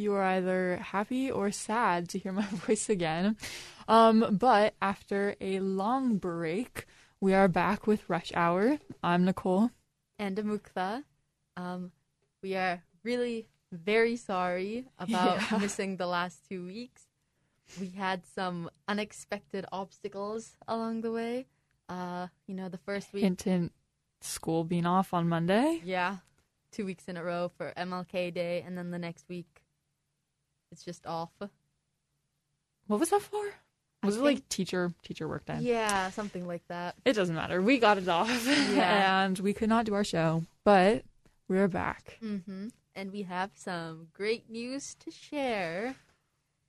you are either happy or sad to hear my voice again. Um, but after a long break, we are back with Rush Hour. I'm Nicole. And Amuktha. Um, we are really very sorry about Yeah. missing the last two weeks. We had some unexpected obstacles along the way. Uh, you know, the first week, Hint, hint, school being off on Monday. yeah, two weeks in a row for MLK Day, and then the next week, it's just off. What was that for? I Was it like teacher teacher work day? Yeah, something like that. It doesn't matter. We got it off, Yeah. and we could not do our show, but we're back. hmm And we have some great news to share.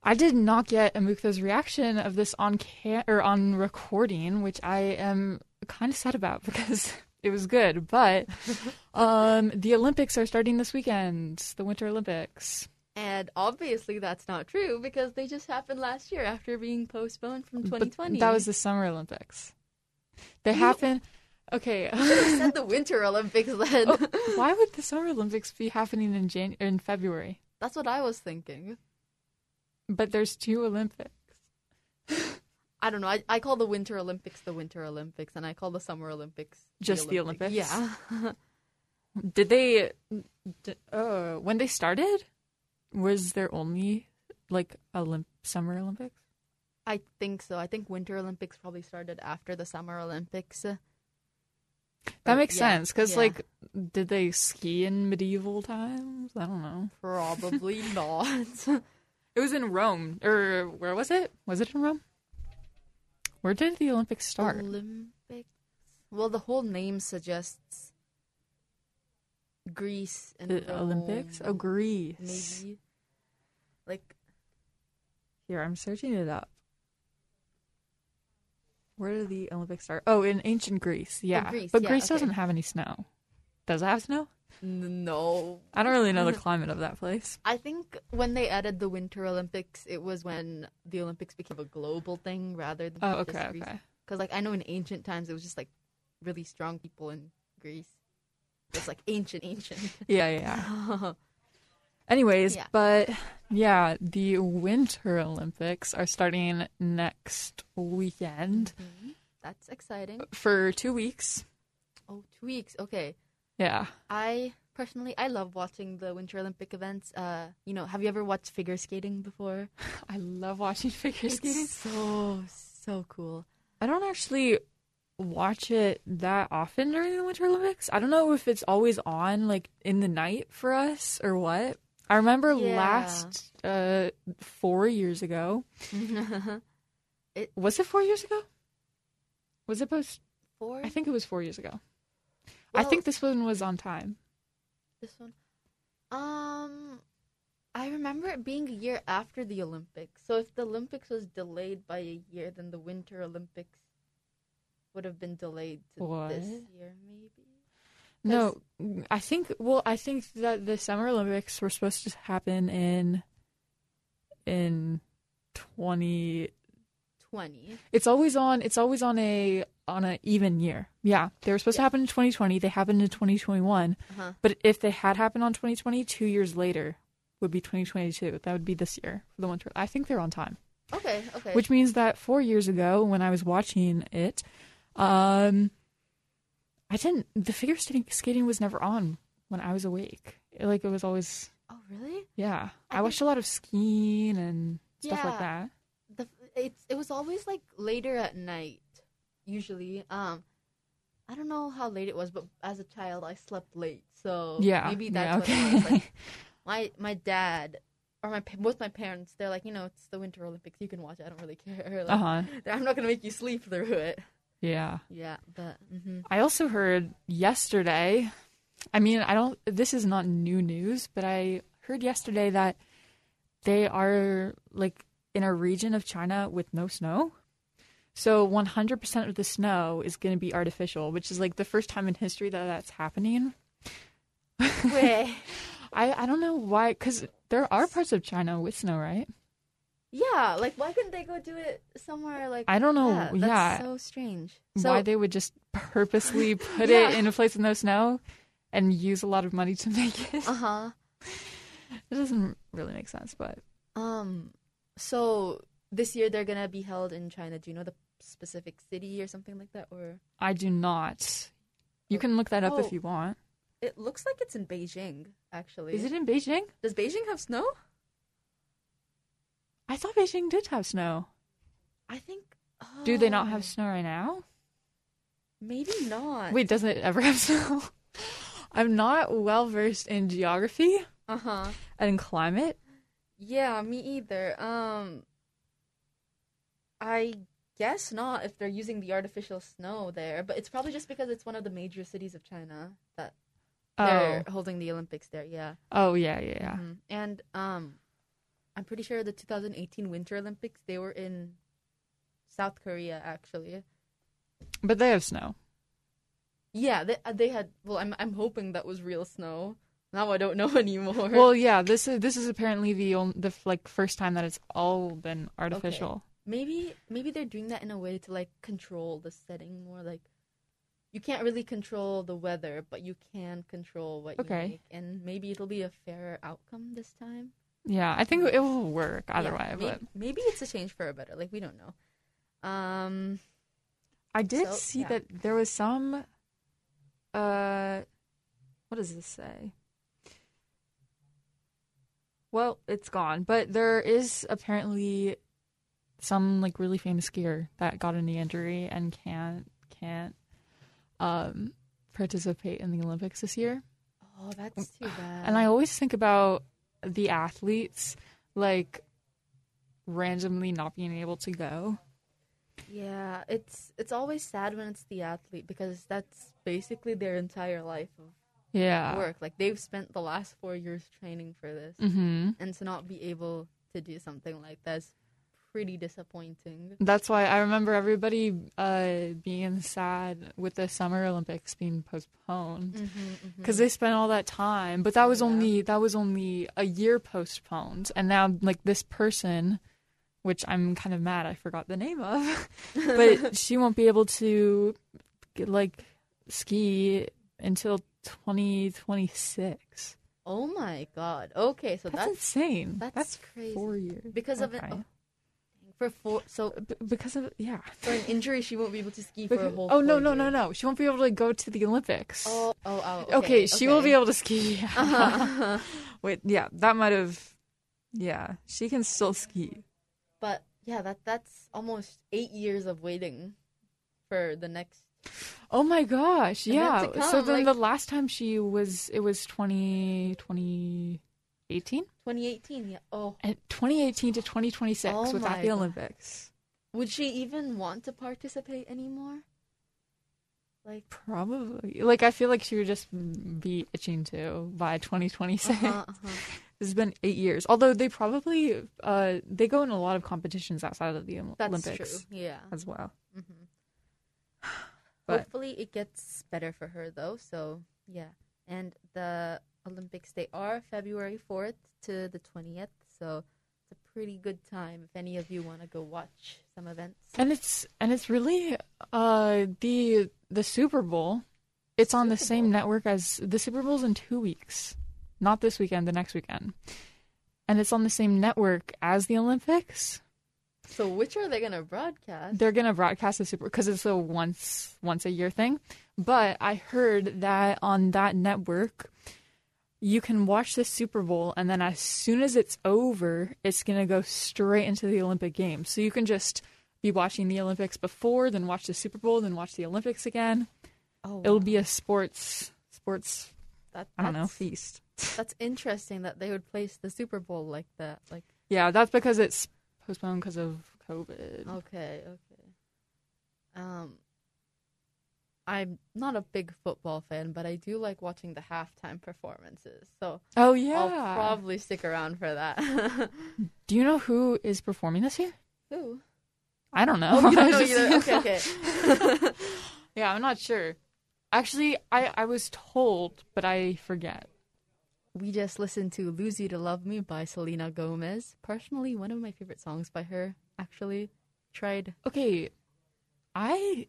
I did not get Amuktha's reaction of this on ca- or on recording, which I am kind of sad about because it was good. But um, the Olympics are starting this weekend, the Winter Olympics. And obviously that's not true because they just happened last year after being postponed from 2020. But 2020. that was the Summer Olympics. They happened. Okay. Said the Winter Olympics then. Oh, why would the Summer Olympics be happening in Jan- in February? That's what I was thinking. But there's two Olympics. I don't know. I, I call the Winter Olympics the Winter Olympics, and I call the Summer Olympics Just the Olympics? Yeah, Did they? Did, uh, when they started, was there only like Olymp- Summer Olympics? I think so. I think Winter Olympics probably started after the Summer Olympics. That makes yeah, sense because yeah. like, did they ski in medieval times? I don't know. Probably not. It was in Rome, or where was it? Was it in Rome? Where did the Olympics start? Olympics. Well, the whole name suggests Greece and The Olympics? Oh, Greece. maybe. Like Here, I'm searching it up. Where did the Olympics start? Oh, in ancient Greece. Oh, yeah, Greece, but yeah, Greece okay. doesn't have any snow. Does it have snow? no. I don't really know the climate of that place. I think when they added the Winter Olympics, it was when the Olympics became a global thing rather than Oh, okay, Greece. okay. Because like I know in ancient times it was just like really strong people in Greece. It's like ancient, ancient. Yeah, yeah. Anyways, Yeah. but yeah, the Winter Olympics are starting next weekend Mhm. That's exciting. for two weeks. Oh, two weeks. Okay. Yeah. I personally I love watching the Winter Olympic events. Uh, you know, have you ever watched figure skating before? I love watching figure skating. So so cool. I don't actually watch it that often during the Winter Olympics. I don't know if it's always on like in the night for us or what. I remember Yeah. last uh 4 years ago. Was it 4 years ago? Was it post Four. I think it was 4 years ago. I think this one was on time. This one. Um, I remember it being a year after the Olympics. So if the Olympics was delayed by a year, then the Winter Olympics would have been delayed to this year, maybe. No, I think. Well, I think that the Summer Olympics were supposed to happen in in twenty. Twenty. It's always on. It's always on a on a even year. Yeah, they were supposed to happen in twenty twenty. They happened in twenty twenty one. Uh-huh. But if they had happened on twenty twenty, two years later would be twenty twenty two. That would be this year for the winter. I think they're on time. Okay. Okay. Which means that four years ago, when I was watching it, um, I didn't. The figure skating, skating was never on when I was awake. Like it was always, oh, really? yeah. I I, watched a lot of skiing and stuff Yeah. like that. The it's it was always like later at night, usually. Um, I don't know how late it was, but as a child, I slept late, so Yeah, maybe that's yeah, what it was. okay. Like, my my dad or my both my parents, they're like, you know, it's the Winter Olympics. You can watch it. I don't really care. Like, Uh huh. I'm not gonna make you sleep through it. Yeah. Yeah, but hmm I also heard yesterday. I mean, I don't. This is not new news, but I heard yesterday that they are like in a region of China with no snow. So 100% of the snow is going to be artificial, which is like the first time in history that that's happening. Wait. I I don't know why, because there are parts of China with snow, right? Yeah, like why couldn't they go do it somewhere like I don't know. that? Yeah, That's so strange. So why they would just purposely put Yeah. it in a place with no snow and use a lot of money to make it. uh huh. It doesn't really make sense, but Um, so this year they're gonna be held in China. Do you know the specific city or something like that? Or I do not. You can look that up Oh. if you want. it looks like it's in Beijing. Actually, Is it in Beijing? Does Beijing have snow? I thought Beijing did have snow. I think. Do they not have Oh, snow right now? Maybe not. Wait, doesn't it ever have snow? I'm not well versed in geography Uh huh. and climate. Yeah, me either. Um, I guess not if they're using the artificial snow there, but it's probably just because it's one of the major cities of China that Oh, they're holding the Olympics there. Yeah. oh yeah, yeah, yeah. Mhm. And um, I'm pretty sure the 2018 Winter Olympics they were in South Korea actually. But they have snow. Yeah, they uh, they had. Well, I'm I'm hoping that was real snow. Now I don't know anymore. Well, yeah. This is this is apparently the only, the like first time that it's all been artificial. maybe maybe they're doing that in a way to like control the setting more. Like you can't really control the weather, but you can control what Okay. you make, and maybe it'll be a fairer outcome this time. Yeah, I think it will work either Yeah, way. may- But maybe it's a change for a better. Like we don't know. Um. I did So, see yeah. that there was some. Uh, what does this say? Well, it's gone, but there is apparently some like really famous skier that got a knee injury and can't can't um participate in the Olympics this year. Oh, that's too bad. And I always think about the athletes like randomly not being able to go. Yeah, it's it's always sad when it's the athlete because that's basically their entire life of Yeah. work. Like they've spent the last four years training for this, Mhm. and to not be able to do something like that's pretty disappointing. That's why I remember everybody uh, being sad with the Summer Olympics being postponed because they spent all that time. But that was Yeah. only that was only a year postponed, and now like this person, which I'm kind of mad I forgot the name of, but she won't be able to get, like ski until 2026. Oh my god. Okay, so That's, that's, insane. that's crazy. four years because of it. For four, so B- because of yeah. for an injury, she won't be able to ski for a whole. oh no no no no! She won't be able to go to the Olympics. Oh oh oh. okay, Okay, she will be able to ski. Uh-huh. Wait, yeah, that might have. Yeah, she can still ski. But yeah, that that's almost eight years of waiting for the next. Oh my gosh, yeah. so then like- the last time she was, it was 20, 2018? 2018. Yeah. Oh, And 2018 to 2026 Oh without the God. Olympics. would she even want to participate anymore? Like. Probably. Like, I feel like she would just be itching to by 2026. Uh-huh, uh-huh. It's been eight years. Although they probably, uh, they go in a lot of competitions outside of the Olympics That's true. Yeah. as well. hmm But- Hopefully, it gets better for her though. So yeah, and the Olympics they are February fourth to the twentieth. So it's a pretty good time if any of you want to go watch some events. And it's and it's really uh the the Super Bowl. It's on the same Bowl. network as the Super Bowl's in two weeks, not this weekend, the next weekend, and it's on the same network as the Olympics. So which are they gonna broadcast? They're gonna broadcast the Super because it's a once once a year thing. But I heard that on that network, you can watch the Super Bowl, and then as soon as it's over, it's gonna go straight into the Olympic Games. So you can just be watching the Olympics before, then watch the Super Bowl, then watch the Olympics again. Oh, It'll be a sports sports that, I don't know feast. That's interesting that they would place the Super Bowl like that. Like Yeah, that's because it's postponed because of COVID. okay, okay. Um, I'm not a big football fan, but I do like watching the halftime performances. So Oh yeah. I'll probably stick around for that. Do you know who is performing this year? Who? I don't know. Oh, you don't know just-. Okay, okay. yeah, I'm not sure. Actually, I I was told, but I forget. we just listened to "Lose You to Love Me" by Selena Gomez. Personally, one of my favorite songs by her. Actually, tried. Okay, I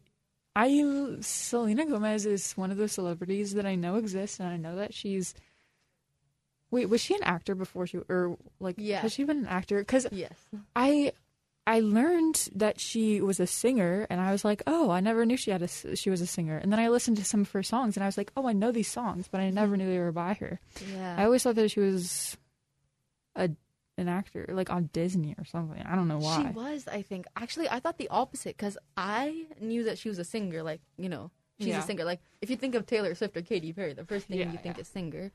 I Selena Gomez is one of those celebrities that I know exists, and I know that she's Wait, was she an actor before she or like Yeah. has she been an actor? Because Yes. I I learned that she was a singer, and I was like, oh, I never knew she had a she was a singer. And then I listened to some of her songs, and I was like, oh, I know these songs, but I never mm-hmm. knew they were by her. Yeah. I always thought that she was a an actor, like on Disney or something. I don't know why. She was, I think. Actually, I thought the opposite because I knew that she was a singer. Like, you know, she's Yeah. a singer. Like, if you think of Taylor Swift or Katy Perry, the first thing Yeah, you think yeah. is singer.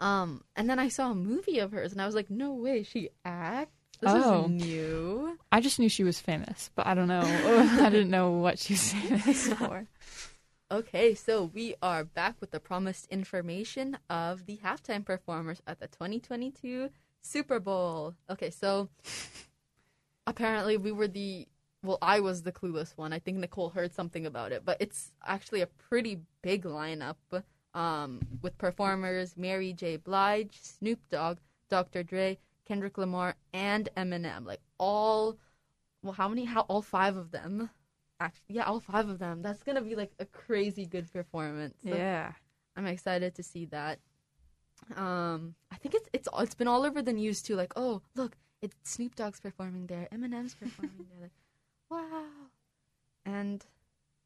Um, and then I saw a movie of hers, and I was like, no way, she acts. This Oh. is new. I just knew she was famous, but I don't know. I didn't know what she was famous for. Okay, so we are back with the promised information of the halftime performers at the 2022 Super Bowl. Okay, so apparently we were the well, I was the clueless one. I think Nicole heard something about it, but it's actually a pretty big lineup um, with performers Mary J. Blige, Snoop Dogg, Dr. Dre, Kendrick Lamar, and Eminem. Like all, well, how many? How all five of them? Actually, yeah, all five of them. That's gonna be like a crazy good performance. Yeah. I'm excited to see that. Um, I think it's it's it's been all over the news too. Like, oh, look, it's Snoop Dogg's performing there, Eminem's performing there. Like, wow. And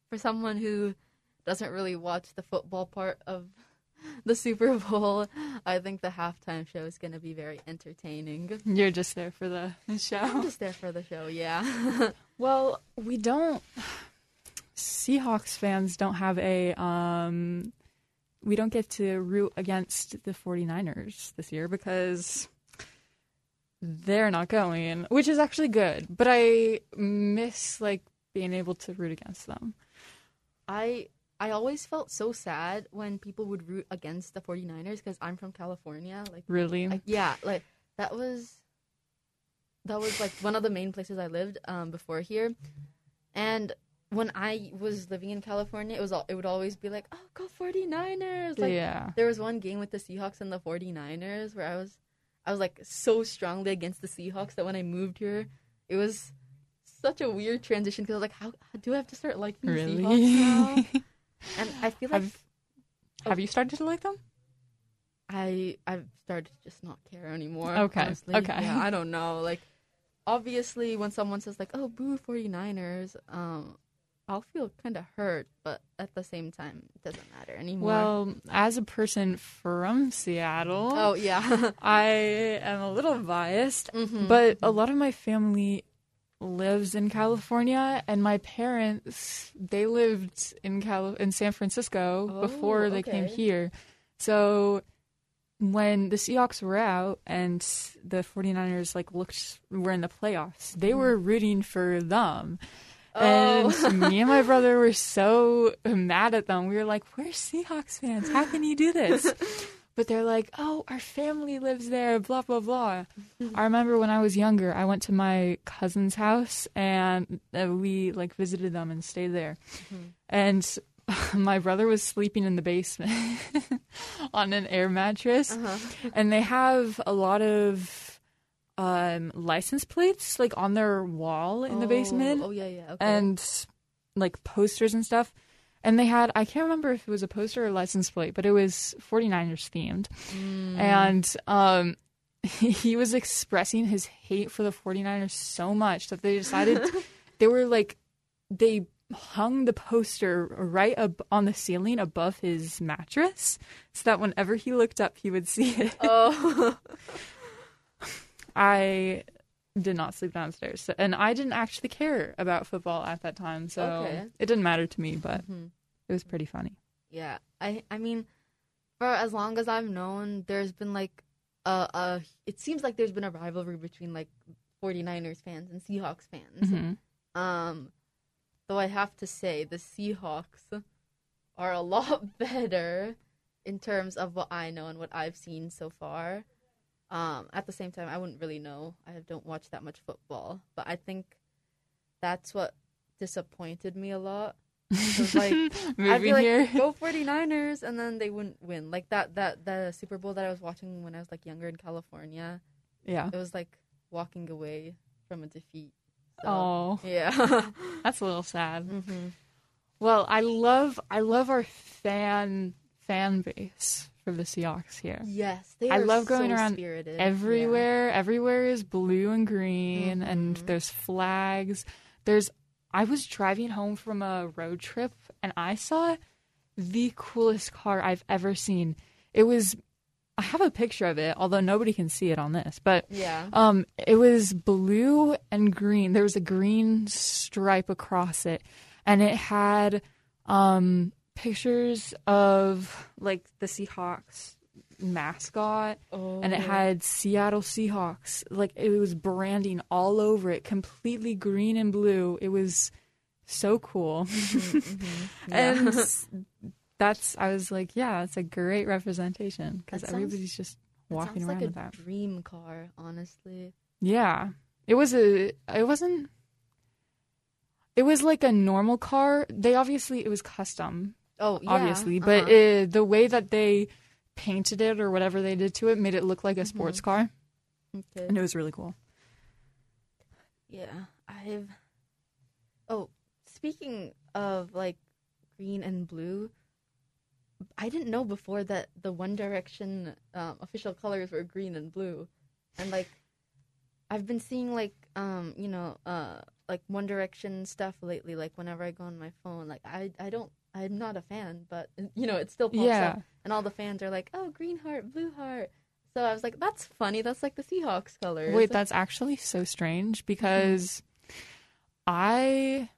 for someone who doesn't really watch the football part of the Super Bowl, I think the halftime show is going to be very entertaining. You're just there for the show. I'm show. just there for the show, yeah. Well, we don't. Seahawks fans don't have a. um We don't get to root against the 49ers this year because they're not going, which is actually good. But I miss like being able to root against them. I I always felt so sad when people would root against the 49ers because I'm from California. Like, Really? Like, yeah, like that was that was like one of the main places I lived um, before here, and when I was living in California, it was all, it would always be like, oh, go 49ers! Like yeah. there was one game with the Seahawks and the 49ers where I was I was like so strongly against the Seahawks that when I moved here, it was such a weird transition because I was like, how, how do I have to start liking the Seahawks now? And I feel like have Have you started to like them? I I've started to just not care anymore. Okay, honestly. okay. Yeah, I don't know. Like obviously when someone says like, "Oh, boo 49ers," um I'll feel kind of hurt, but at the same time, it doesn't matter anymore. Well, as a person from Seattle, oh yeah. I am a little biased, Mhm. but a lot of my family lives in California and my parents they lived in Cal- in San Francisco Oh, before they came here. So when the Seahawks were out and the 49ers like looked were in the playoffs, they were rooting for them. And Oh. me and my brother were so mad at them. We were like, "We're Seahawks fans. How can you do this?" But they're like, "Oh, our family lives there." Blah blah blah. I remember when I was younger, I went to my cousin's house and uh, we like visited them and stayed there. And my brother was sleeping in the basement on an air mattress, Uh-huh. and they have a lot of um license plates like on their wall in the Oh, basement Oh yeah, yeah. Okay. and like posters and stuff. And they had, I can't remember if it was a poster or a license plate, but it was 49ers themed. Mm. And um, he was expressing his hate for the 49ers so much that they decided they were like, they hung the poster right up on the ceiling above his mattress so that whenever he looked up, he would see it. oh. I did not sleep downstairs. So, and I didn't actually care about football at that time, so Okay. it didn't matter to me, but Mhm. it was pretty funny. Yeah, I I mean, for as long as I've known, there's been like a a. It seems like there's been a rivalry between like 49ers fans and Seahawks fans. Mhm. Um, though I have to say the Seahawks are a lot better in terms of what I know and what I've seen so far. Um, at the same time, I wouldn't really know. I don't watch that much football, but I think that's what disappointed me a lot. like, I'd be like, here. go 49ers, and then they wouldn't win. Like that, that, the Super Bowl that I was watching when I was like younger in California, Yeah. it was like walking away from a defeat. So, Oh, yeah. that's a little sad. Mm-hmm. Well, I love I love our fan fan base for the Seahawks here. Yes, they I love going so around spirited. Everywhere, everywhere is blue and green, and Mhm. there's flags. There's. I was driving home from a road trip, and I saw the coolest car I've ever seen. It was. I have a picture of it, although nobody can see it on this, but Yeah. um, it was blue and green. There was a green stripe across it, and it had um pictures of like the Seahawks mascot, Oh. and it had Seattle Seahawks. Like it was branding all over it, completely green and blue. It was so cool, Mhm. and Yeah. s- that's I was like, yeah, it's a great representation because everybody's just That walking around like with a that. dream car, honestly. Yeah. It was a it wasn't it was like a normal car. They obviously it was custom, Oh, yeah. obviously, but uh-huh. it, the way that they painted it or whatever they did to it made it look like a sports Mm-hmm. car, okay. and it was really cool. Yeah, I've. Oh, speaking of like green and blue, I didn't know before that the One Direction um, official colors were green and blue, and like I've been seeing like um you know uh like One Direction stuff lately. Like whenever I go on my phone, like I I don't I'm not a fan, but you know it still pops Yeah. up, and all the fans are like, oh green heart, blue heart. So I was like, that's funny. That's like the Seahawks colors. Wait, that's actually so strange because I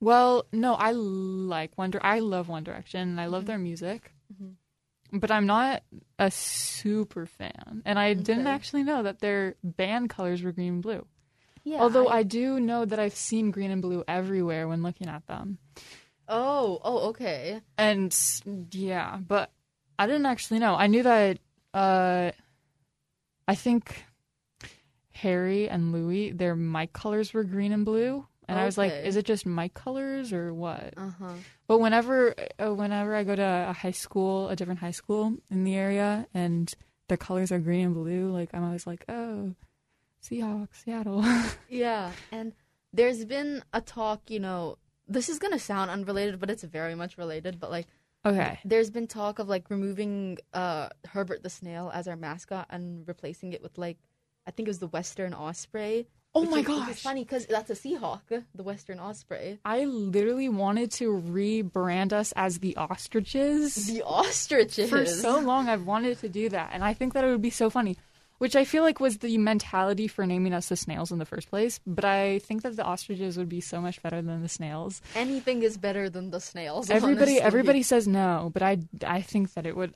well, no, I like One Dir- I love One Direction and I love Mhm. their music. Mhm. But I'm not a super fan. And I didn't actually know that their band colors were green and blue. yeah, Although I do know that I've seen green and blue everywhere when looking at them. Oh, oh, okay. And yeah, but I didn't actually know. I knew that uh I think Harry and Louis, their mic colors were green and blue. And I was like, is it just mic colors or what? Uh huh. But whenever uh, whenever I go to a high school, a different high school in the area and their colors are green and blue, like I'm always like, "Oh, Seahawks, Seattle." Yeah, and there's been a talk. You know, this is gonna sound unrelated, but it's very much related. But like, okay. there's been talk of like removing uh Herbert the snail as our mascot and replacing it with like, I think it was the Western osprey. Oh my is- gosh. funny because that's a Seahawk, the Western osprey. I literally wanted to rebrand us as the ostriches. The ostriches. For so long, I've wanted to do that, and I think that it would be so funny. Which I feel like was the mentality for naming us the snails in the first place. But I think that the ostriches would be so much better than the snails. anything is better than the snails. Everybody, honestly. everybody says no, but I, I think that it would.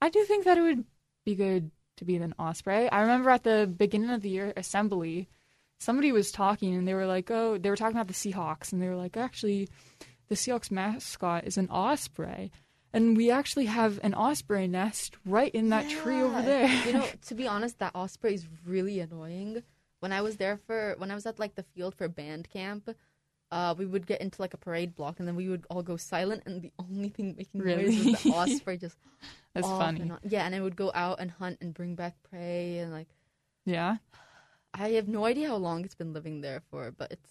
I do think that it would be good to be an osprey. I remember at the beginning of the year assembly, somebody was talking and they were like, "Oh, they were talking about the Seahawks," and they were like, "Actually, the Seahawks mascot is an osprey." And we actually have an osprey nest right in that tree over there. you know, to be honest, that osprey is really annoying. When I was there for when I was at like the field for band camp, uh, we would get into like a parade block and then we would all go silent, and the only thing making noise Really? was the osprey just That's funny. and. Yeah, and I would go out and hunt and bring back prey, and like Yeah. I have no idea how long it's been living there for, but it's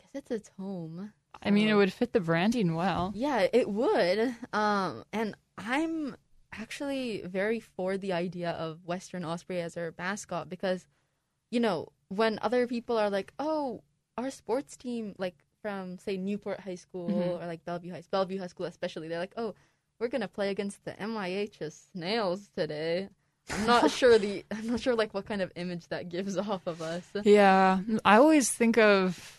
I guess it's its home. I mean, it would fit the branding well. Yeah, it would. Um, and I'm actually very for the idea of Western Osprey as our mascot because, you know, when other people are like, "Oh, our sports team," like from say Newport High School Mhm. or like Bellevue High Bellevue High School, especially, they're like, "Oh, we're gonna play against the MIHS Snails today." I'm not sure the I'm not sure like what kind of image that gives off of us. Yeah, I always think of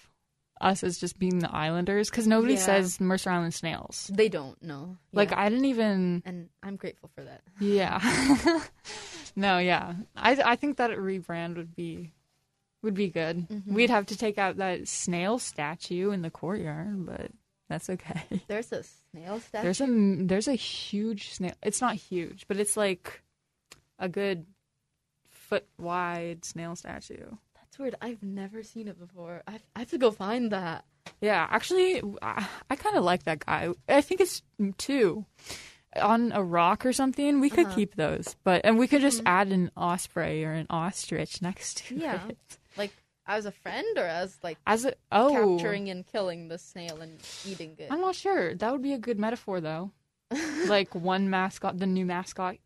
us as just being the Islanders because nobody Yeah. says Mercer Island snails. They don't know. Like Yeah. I didn't even. and I'm grateful for that. Yeah. no, yeah. I I think that a rebrand would be would be good. Mhm. We'd have to take out that snail statue in the courtyard, but that's okay. There's a snail statue. There's a there's a huge snail. It's not huge, but it's like a good foot wide snail statue. Weird. I've never seen it before. I've, I have to go find that. Yeah, actually, I, I kind of like that guy. I think it's two on a rock or something. We could Uh-huh. keep those, but and we could just Mhm. add an osprey or an ostrich next to Yeah. it. Like as a friend or as like As a oh, capturing and killing the snail and eating it. I'm not sure. That would be a good metaphor, though. like one mascot, the new mascot,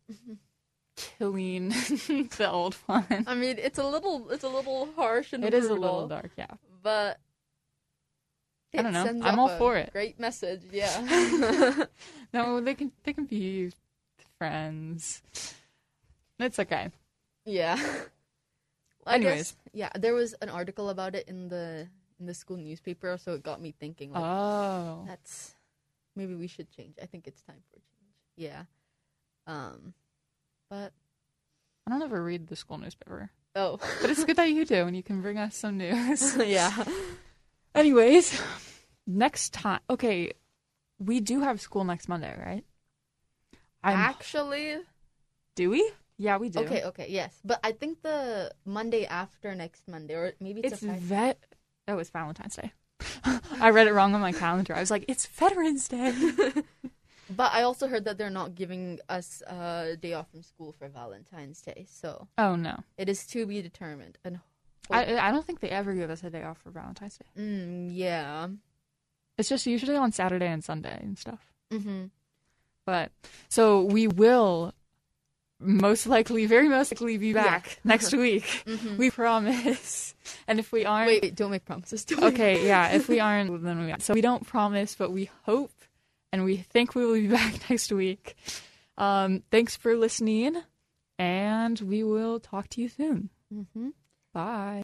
killing the old one. I mean, it's a little, it's a little harsh and It is a little dark, yeah. but I don't know. sends I'm all for it. Great message, yeah. No, they can they can be friends. It's okay. yeah. I Anyways. guess, yeah, there was an article about it in the in the school newspaper, so it got me thinking. Like, Oh, that's maybe we should change. I think it's time for change. Yeah. Um, but I don't ever read the school newspaper, oh, but it's good that you do, and you can bring us some news. yeah. Anyways, next time. Okay, we do have school next Monday, right? I'm, Actually, do we? Yeah, we do. okay, okay, yes, but I think the Monday after next Monday, or maybe it's, It's vet. Oh, it's Valentine's Day. I read it wrong on my calendar. I was like, it's Veterans Day. But I also heard that they're not giving us a day off from school for Valentine's Day, so oh no, it is to be determined. And I I don't think they ever give us a day off for Valentine's Day. mm, yeah, It's just usually on Saturday and Sunday and stuff. hmm But so we will most likely, very most likely, be back next week. Mhm. We promise. And if we aren't, wait, wait, don't make promises. Don't make okay, yeah. If we aren't, then we. Aren't. So we don't promise, but we hope, and we think we will be back next week. Um, thanks for listening, and we will talk to you soon. Mhm. Bye.